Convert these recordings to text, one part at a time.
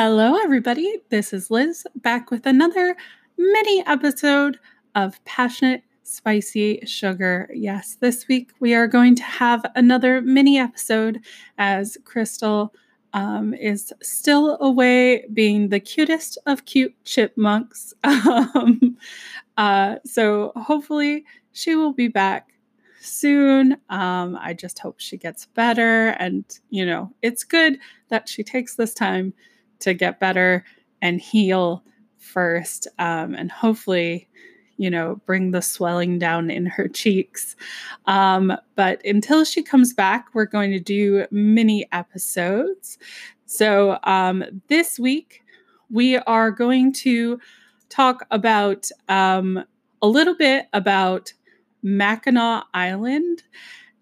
Hello, everybody. This is Liz back with another mini episode of Passionate Spicy Sugar. Yes, this week we are going to have another mini episode as Crystal um, is still away being the cutest of cute chipmunks. Um, uh, so hopefully she will be back soon. Um, I just hope she gets better. And, you know, it's good that she takes this time to get better and heal first um, and hopefully you know bring the swelling down in her cheeks. Um, but until she comes back we're going to do mini episodes. So um, this week we are going to talk about um, a little bit about mackinac island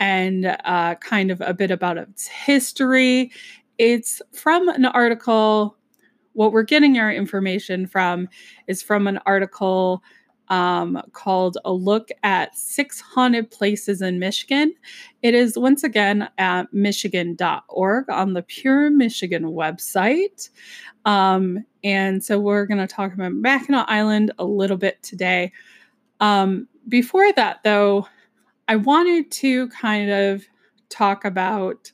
and uh, kind of a bit about its history it's from an article. What we're getting our information from is from an article um, called A Look at Six Haunted Places in Michigan. It is once again at michigan.org on the Pure Michigan website. Um, and so we're going to talk about Mackinac Island a little bit today. Um, before that, though, I wanted to kind of talk about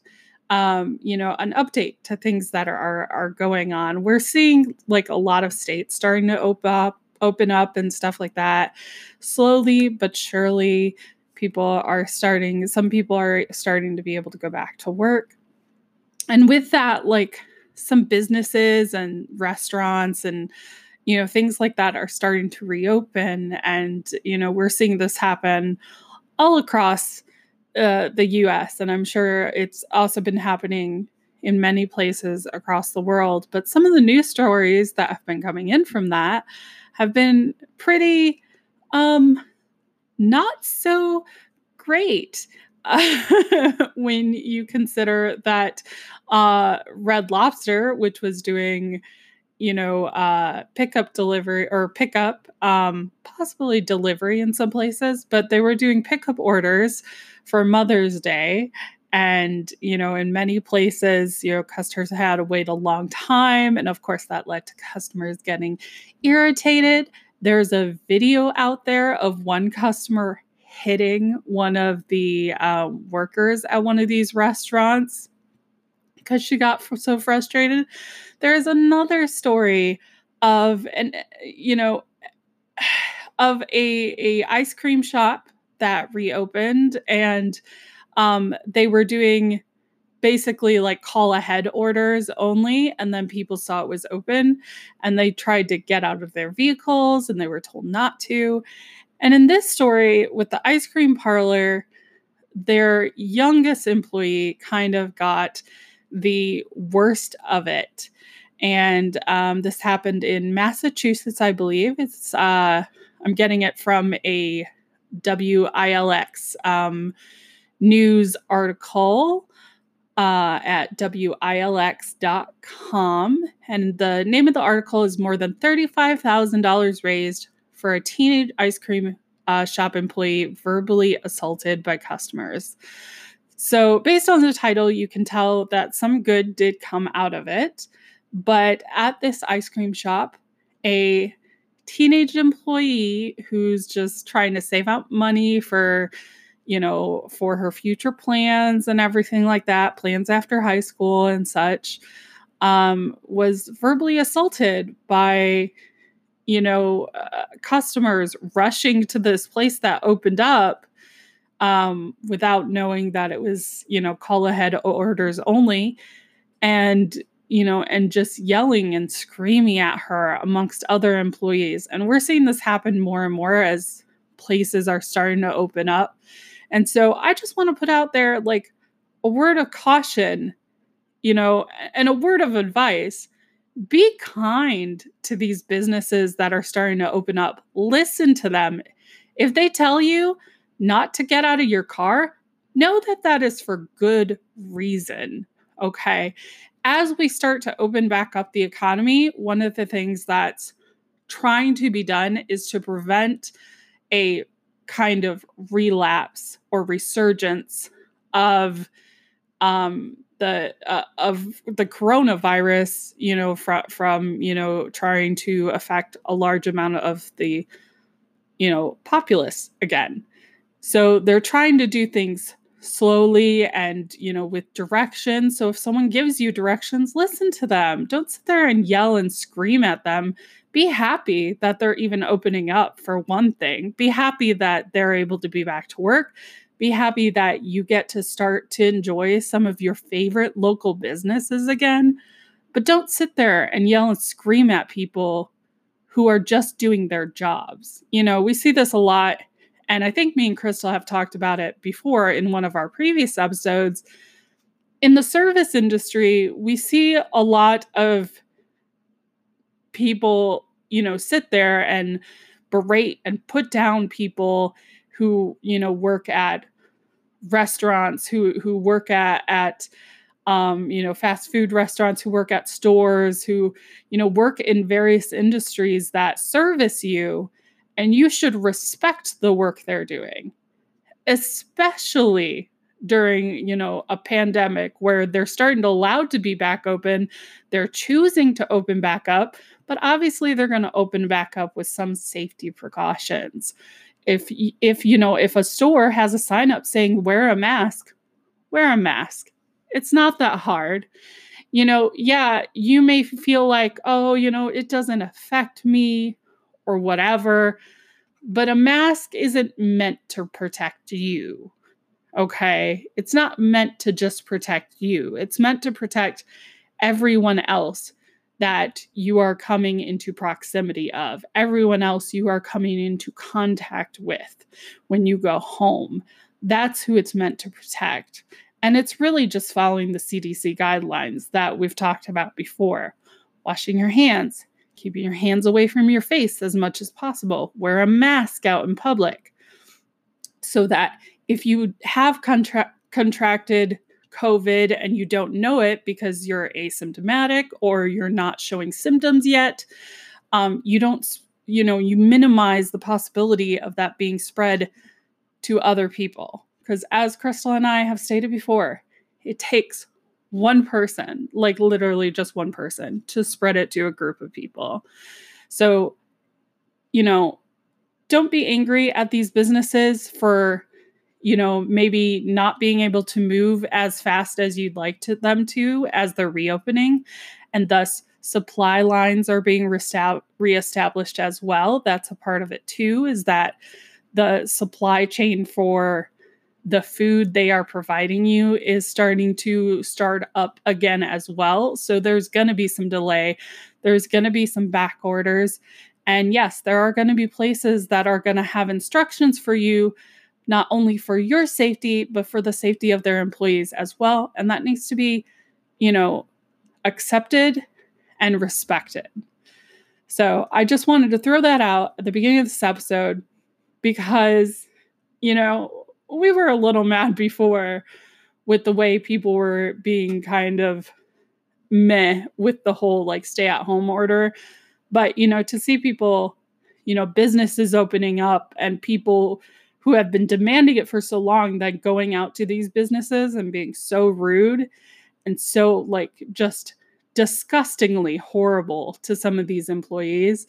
um, you know, an update to things that are, are, are going on. We're seeing like a lot of states starting to open up, open up and stuff like that. Slowly but surely, people are starting. Some people are starting to be able to go back to work, and with that, like some businesses and restaurants and you know things like that are starting to reopen and you know we're seeing this happen all across uh, the US, and I'm sure it's also been happening in many places across the world. But some of the news stories that have been coming in from that have been pretty um, not so great. when you consider that uh, Red Lobster, which was doing, you know, uh, pickup delivery or pickup, um, possibly delivery in some places, but they were doing pickup orders for Mother's Day. And, you know, in many places, you know, customers had to wait a long time. And of course, that led to customers getting irritated. There's a video out there of one customer hitting one of the uh, workers at one of these restaurants because she got so frustrated. There's another story of an, you know, of a, a ice cream shop that reopened and um, they were doing basically like call ahead orders only and then people saw it was open and they tried to get out of their vehicles and they were told not to and in this story with the ice cream parlor their youngest employee kind of got the worst of it and um, this happened in massachusetts i believe it's uh, i'm getting it from a WILX um, news article uh, at WILX.com. And the name of the article is More Than $35,000 Raised for a Teenage Ice Cream uh, Shop Employee Verbally Assaulted by Customers. So, based on the title, you can tell that some good did come out of it. But at this ice cream shop, a teenage employee who's just trying to save up money for you know for her future plans and everything like that plans after high school and such um, was verbally assaulted by you know uh, customers rushing to this place that opened up um, without knowing that it was you know call ahead orders only and you know, and just yelling and screaming at her amongst other employees. And we're seeing this happen more and more as places are starting to open up. And so I just want to put out there like a word of caution, you know, and a word of advice. Be kind to these businesses that are starting to open up. Listen to them. If they tell you not to get out of your car, know that that is for good reason. Okay as we start to open back up the economy, one of the things that's trying to be done is to prevent a kind of relapse or resurgence of um, the uh, of the coronavirus, you know, from from you know trying to affect a large amount of the you know populace again. So they're trying to do things slowly and you know with directions so if someone gives you directions listen to them. Don't sit there and yell and scream at them. Be happy that they're even opening up for one thing. Be happy that they're able to be back to work. Be happy that you get to start to enjoy some of your favorite local businesses again. But don't sit there and yell and scream at people who are just doing their jobs. You know we see this a lot and I think me and Crystal have talked about it before in one of our previous episodes. In the service industry, we see a lot of people, you know, sit there and berate and put down people who, you know, work at restaurants, who who work at at um, you know, fast food restaurants, who work at stores, who, you know, work in various industries that service you and you should respect the work they're doing especially during you know a pandemic where they're starting to allow to be back open they're choosing to open back up but obviously they're going to open back up with some safety precautions. If if you know if a store has a sign up saying wear a mask wear a mask. It's not that hard. You know yeah you may feel like oh you know it doesn't affect me or whatever. But a mask isn't meant to protect you. Okay. It's not meant to just protect you, it's meant to protect everyone else that you are coming into proximity of, everyone else you are coming into contact with when you go home. That's who it's meant to protect. And it's really just following the CDC guidelines that we've talked about before washing your hands, keeping your hands away from your face as much as possible, wear a mask out in public so that if you have contra- contracted COVID and you don't know it because you're asymptomatic or you're not showing symptoms yet, um, you don't, you know, you minimize the possibility of that being spread to other people. Because as Crystal and I have stated before, it takes one person, like literally just one person, to spread it to a group of people. So, you know, don't be angry at these businesses for, you know, maybe not being able to move as fast as you'd like to them to as they're reopening. And thus, supply lines are being reestablished as well. That's a part of it too, is that the supply chain for the food they are providing you is starting to start up again as well. So there's going to be some delay. There's going to be some back orders. And yes, there are going to be places that are going to have instructions for you, not only for your safety, but for the safety of their employees as well. And that needs to be, you know, accepted and respected. So I just wanted to throw that out at the beginning of this episode because, you know, we were a little mad before with the way people were being kind of meh with the whole like stay at home order. But, you know, to see people, you know, businesses opening up and people who have been demanding it for so long that going out to these businesses and being so rude and so like just disgustingly horrible to some of these employees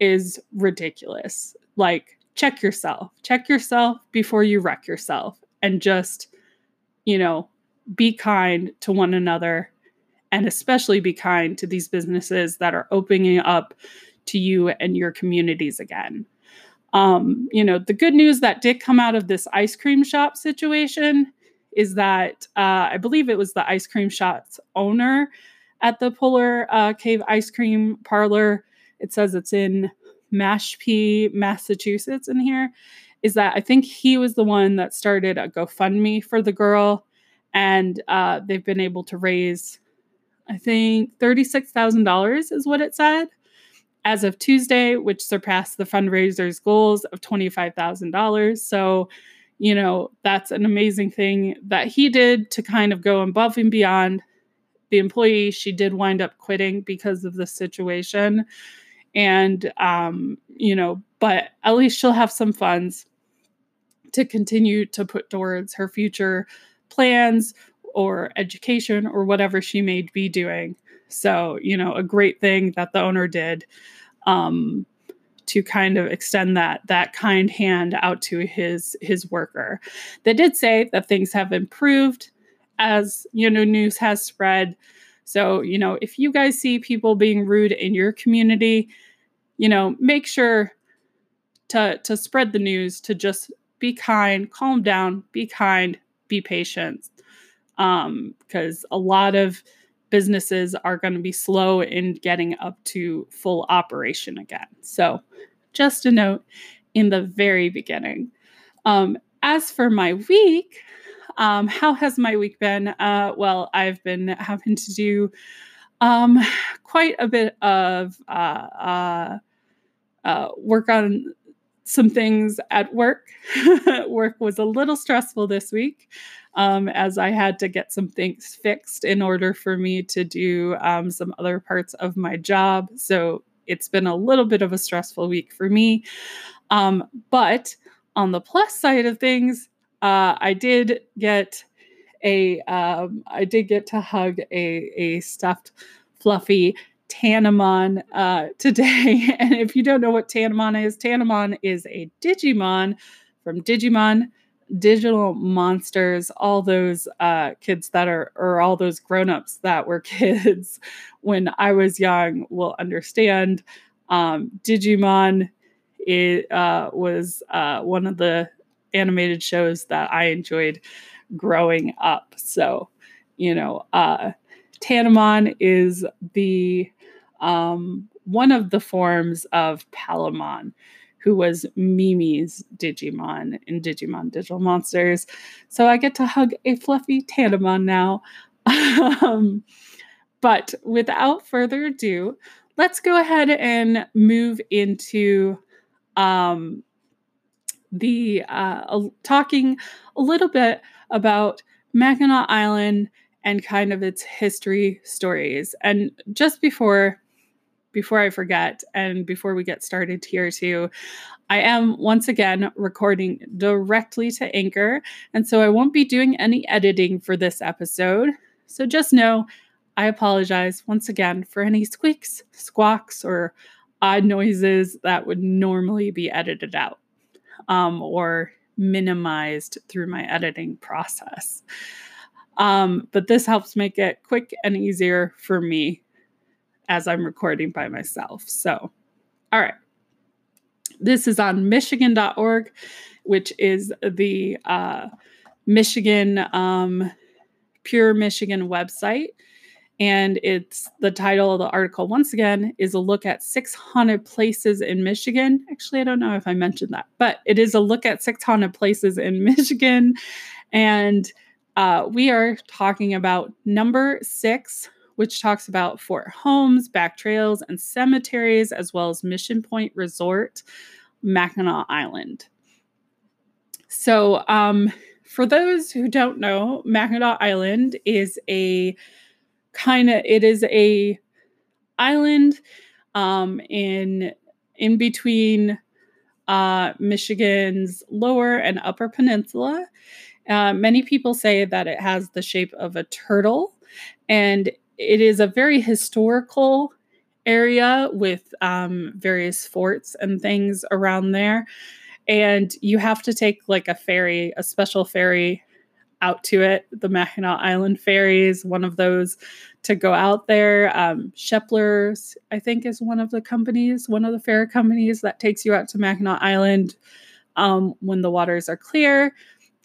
is ridiculous. Like check yourself. Check yourself before you wreck yourself and just, you know, be kind to one another and especially be kind to these businesses that are opening up to you and your communities again. Um, you know, the good news that did come out of this ice cream shop situation is that uh, I believe it was the ice cream shop's owner at the Polar uh, Cave Ice Cream Parlor. It says it's in Mashpee, Massachusetts in here is that I think he was the one that started a GoFundMe for the girl. And uh, they've been able to raise, I think, $36,000 is what it said as of Tuesday, which surpassed the fundraiser's goals of $25,000. So, you know, that's an amazing thing that he did to kind of go above and beyond. The employee, she did wind up quitting because of the situation and um, you know but at least she'll have some funds to continue to put towards her future plans or education or whatever she may be doing. So, you know, a great thing that the owner did um, to kind of extend that that kind hand out to his his worker. They did say that things have improved as you know news has spread. So, you know, if you guys see people being rude in your community, you know, make sure to to spread the news to just be kind, calm down, be kind, be patient. Um, because a lot of businesses are going to be slow in getting up to full operation again. So, just a note in the very beginning. Um, as for my week, um, how has my week been? Uh, well, I've been having to do um, quite a bit of uh, uh, uh work on some things at work. work was a little stressful this week um, as I had to get some things fixed in order for me to do um, some other parts of my job. So it's been a little bit of a stressful week for me. Um, but on the plus side of things, uh, I did get a um, I did get to hug a a stuffed fluffy Tanemon uh, today. And if you don't know what Tanemon is, Tanemon is a Digimon from Digimon digital monsters, all those uh, kids that are, or all those grown-ups that were kids when I was young will understand. Um, Digimon it uh, was uh, one of the animated shows that I enjoyed growing up. So, you know, uh, Tanemon is the um, one of the forms of Palmon, who was Mimi's Digimon in Digimon Digital Monsters. So I get to hug a fluffy Tanemon now. um, but without further ado, let's go ahead and move into um, the uh, talking a little bit about Mackinac Island and kind of its history stories. And just before before I forget and before we get started here too, I am once again recording directly to Anchor, and so I won't be doing any editing for this episode. So just know I apologize once again for any squeaks, squawks, or odd noises that would normally be edited out um, or minimized through my editing process. Um, but this helps make it quick and easier for me as I'm recording by myself. So, all right. This is on Michigan.org, which is the uh, Michigan, um, Pure Michigan website. And it's the title of the article, once again, is a look at Six Haunted places in Michigan. Actually, I don't know if I mentioned that, but it is a look at Six Haunted places in Michigan. And uh, we are talking about number six which talks about Fort Holmes, back trails, and cemeteries, as well as Mission Point Resort, Mackinac Island. So, um, for those who don't know, Mackinac Island is a kind of it is a island um, in in between uh, Michigan's lower and upper peninsula. Uh, many people say that it has the shape of a turtle, and it is a very historical area with um, various forts and things around there. And you have to take like a ferry, a special ferry out to it. The Mackinac Island ferries, one of those to go out there. Um, Shepler's, I think, is one of the companies, one of the ferry companies that takes you out to Mackinac Island um, when the waters are clear.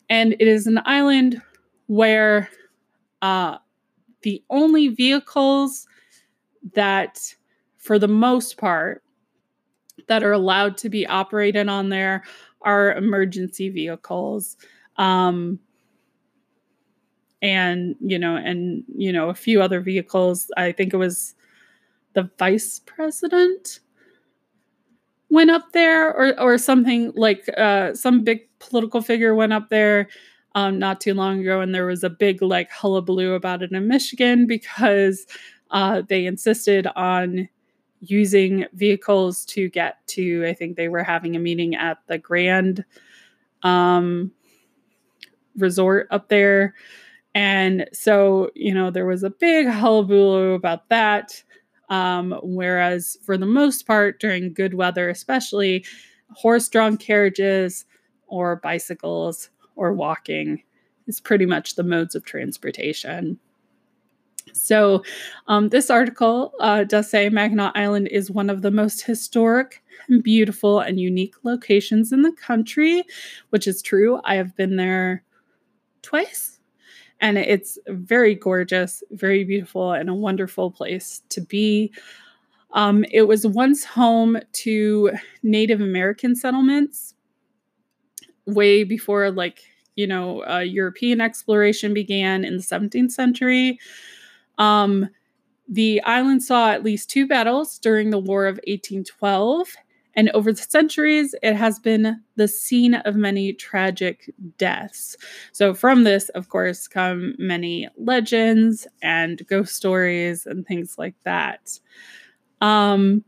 And it is an island where uh, the only vehicles that, for the most part, that are allowed to be operated on there are emergency vehicles. Um, and you know and you know a few other vehicles i think it was the vice president went up there or or something like uh some big political figure went up there um, not too long ago, and there was a big like hullabaloo about it in Michigan because uh, they insisted on using vehicles to get to. I think they were having a meeting at the Grand um, Resort up there, And so, you know, there was a big hullabaloo about that. Um, whereas for the most part, during good weather, especially horse drawn carriages or bicycles or walking is pretty much the modes of transportation. So, um, this article uh, does say Mackinac Island is one of the most historic, and beautiful, and unique locations in the country, which is true. I have been there twice, and it's very gorgeous, very beautiful, and a wonderful place to be. Um, it was once home to Native American settlements way before, like, you know, uh, European exploration began in the 17th century. Um, the island saw at least two battles during the War of 1812, and over the centuries, it has been the scene of many tragic deaths. So, from this, of course, come many legends and ghost stories and things like that. Um,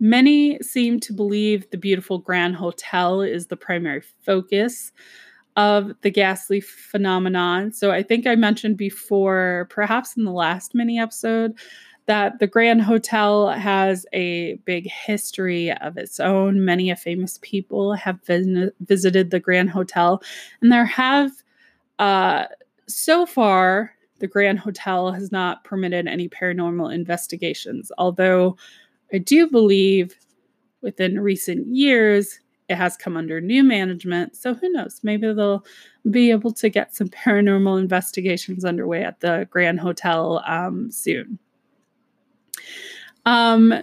many seem to believe the beautiful Grand Hotel is the primary focus of the ghastly phenomenon. So I think I mentioned before, perhaps in the last mini episode, that the Grand Hotel has a big history of its own. Many famous people have visited the Grand Hotel, and there have uh, so far the Grand Hotel has not permitted any paranormal investigations. Although I do believe within recent years it has come under new management. So who knows? Maybe they'll be able to get some paranormal investigations underway at the Grand Hotel um, soon. Um,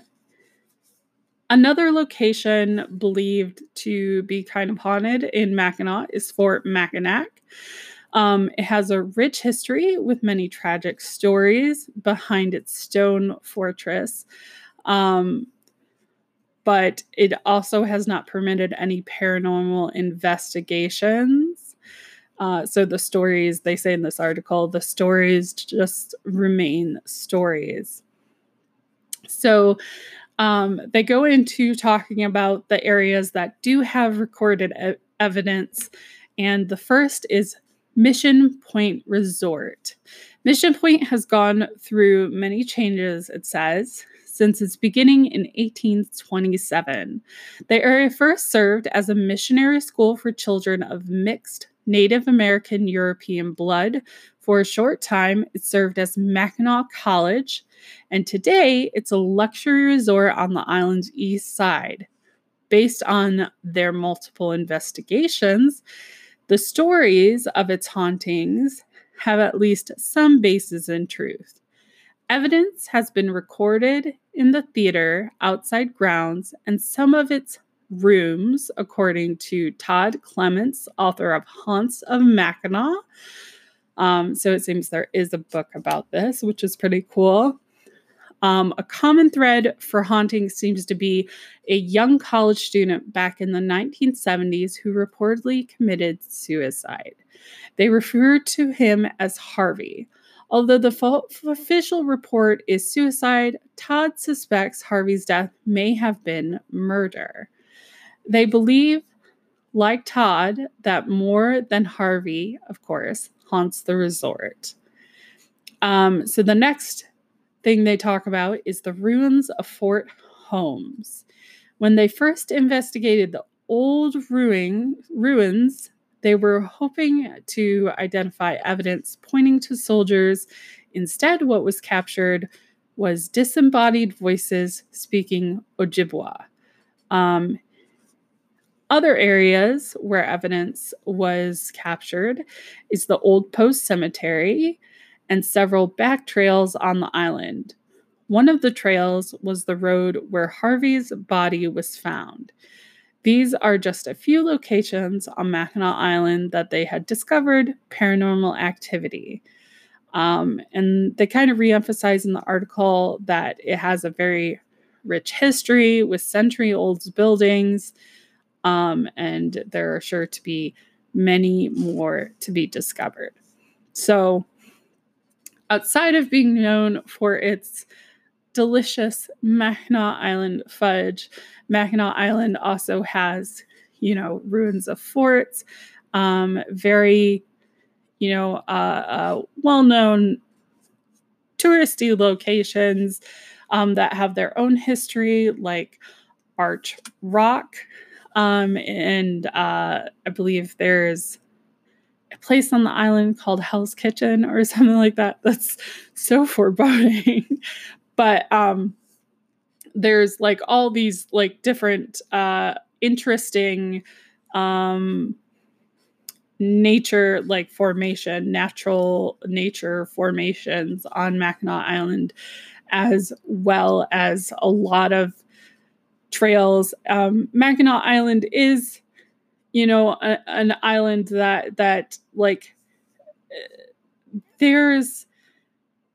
another location believed to be kind of haunted in Mackinac is Fort Mackinac. Um, it has a rich history with many tragic stories behind its stone fortress. Um, but it also has not permitted any paranormal investigations. Uh, so the stories, they say in this article, the stories just remain stories. So um, they go into talking about the areas that do have recorded e- evidence. And the first is Mission Point Resort. Mission Point has gone through many changes, it says since its beginning in 1827. The area first served as a missionary school for children of mixed Native American European blood. For a short time, it served as Mackinac College, and today it's a luxury resort on the island's east side. Based on their multiple investigations, the stories of its hauntings have at least some basis in truth. Evidence has been recorded in the theater outside grounds and some of its rooms, according to Todd Clements, author of Haunts of Mackinac. Um, so it seems there is a book about this, which is pretty cool. Um, a common thread for haunting seems to be a young college student back in the 1970s who reportedly committed suicide. They refer to him as Harvey. Although the f- official report is suicide, Todd suspects Harvey's death may have been murder. They believe, like Todd, that more than Harvey, of course, haunts the resort. Um, so the next thing they talk about is the ruins of Fort Holmes. When they first investigated the old ruin, ruins they were hoping to identify evidence pointing to soldiers. Instead, what was captured was disembodied voices speaking Ojibwa. Um, other areas where evidence was captured is the Old Post Cemetery and several back trails on the island. One of the trails was the road where Harvey's body was found. These are just a few locations on Mackinac Island that they had discovered paranormal activity. Um, and they kind of reemphasize in the article that it has a very rich history with century old buildings, um, and there are sure to be many more to be discovered. So, outside of being known for its delicious Mackinac Island fudge. Mackinac Island also has, you know, ruins of forts, um, very, you know, uh, uh, well known touristy locations um, that have their own history, like Arch Rock. Um, and uh, I believe there's a place on the island called Hell's Kitchen or something like that. That's so foreboding. but um, there's like all these like different uh, interesting um, nature like formation, natural nature formations on Mackinac Island, as well as a lot of trails. Um, Mackinac Island is, you know, a, an island that that like there's,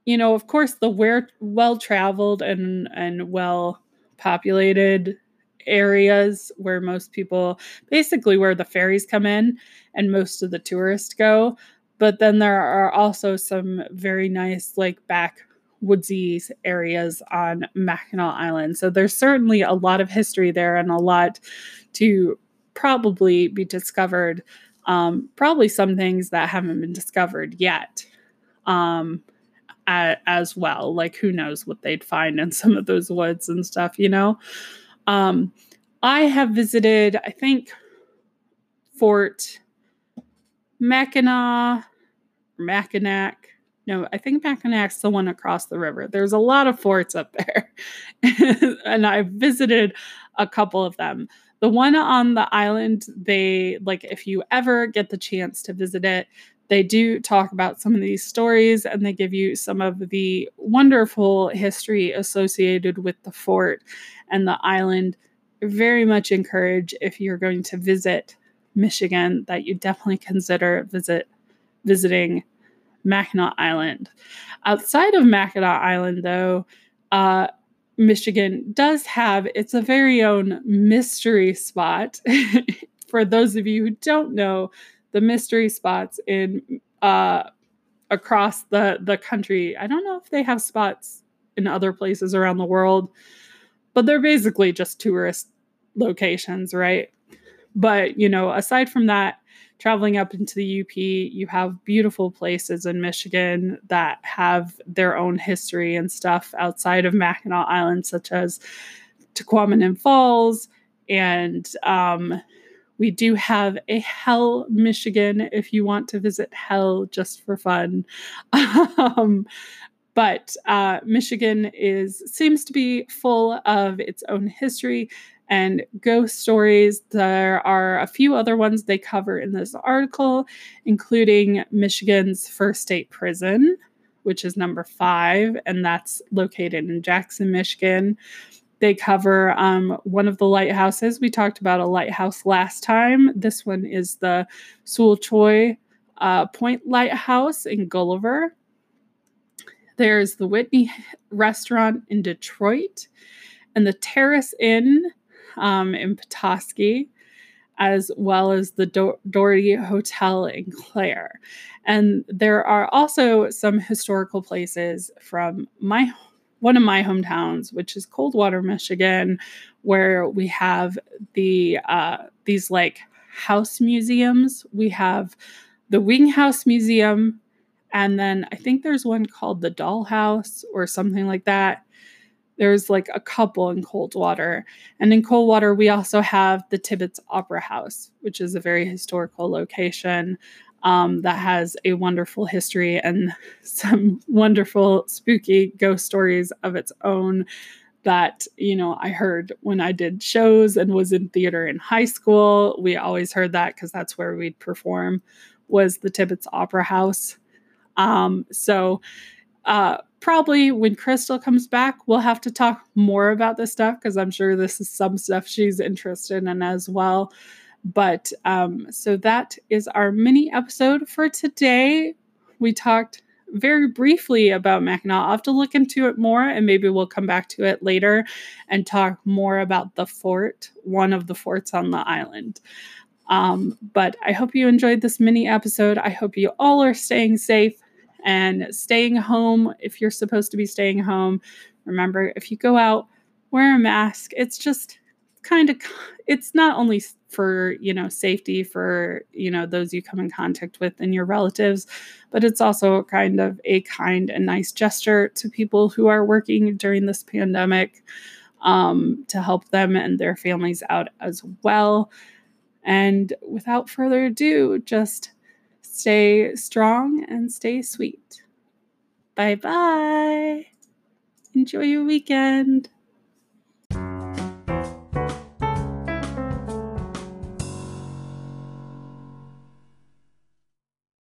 you know, of course, the where well traveled and and well populated areas where most people basically where the ferries come in and most of the tourists go but then there are also some very nice like backwoodsy areas on Mackinac Island. So there's certainly a lot of history there and a lot to probably be discovered. Um, probably some things that haven't been discovered yet. Um, as well. Like, who knows what they'd find in some of those woods and stuff, you know? Um, I have visited, I think, Fort Mackinac, Mackinac. No, I think Mackinac's the one across the river. There's a lot of forts up there. and I've visited a couple of them. The one on the island, they like, if you ever get the chance to visit it, they do talk about some of these stories and they give you some of the wonderful history associated with the fort and the island. Very much encourage if you're going to visit Michigan that you definitely consider visit visiting Mackinac Island. Outside of Mackinac Island, though, uh, Michigan does have its a very own mystery spot. For those of you who don't know, the mystery spots in uh, across the the country. I don't know if they have spots in other places around the world, but they're basically just tourist locations, right? But, you know, aside from that, traveling up into the UP, you have beautiful places in Michigan that have their own history and stuff outside of Mackinac Island, such as Tahquamenon Falls and um, we do have a Hell, Michigan, if you want to visit Hell just for fun. um, but uh, Michigan is seems to be full of its own history and ghost stories. There are a few other ones they cover in this article, including Michigan's first state prison, which is number five, and that's located in Jackson, Michigan. They cover um, one of the lighthouses. We talked about a lighthouse last time. This one is the Seul Choix uh, Point Lighthouse in Gulliver. There's the Whitney Restaurant in Detroit and the Terrace Inn um, in Petoskey, as well as the Do- Doherty Hotel in Clare. And there are also some historical places from my one of my hometowns, which is Coldwater, Michigan, where we have the uh, these like house museums. We have the Wing House Museum, and then I think there's one called the Doll House or something like that. There's like a couple in Coldwater. And in Coldwater, we also have the Tibbetts Opera House, which is a very historical location um, that has a wonderful history and some wonderful spooky ghost stories of its own that you know i heard when i did shows and was in theater in high school we always heard that because that's where we'd perform was the tibbetts opera house um, so uh, probably when crystal comes back we'll have to talk more about this stuff because i'm sure this is some stuff she's interested in as well but um, so that is our mini episode for today. We talked very briefly about Mackinac. I'll have to look into it more and maybe we'll come back to it later and talk more about the fort, one of the forts on the island. Um, but I hope you enjoyed this mini episode. I hope you all are staying safe and staying home if you're supposed to be staying home. Remember, if you go out, wear a mask. It's just kind of it's not only for you know safety for you know those you come in contact with and your relatives but it's also kind of a kind and nice gesture to people who are working during this pandemic um, to help them and their families out as well and without further ado just stay strong and stay sweet. Bye bye enjoy your weekend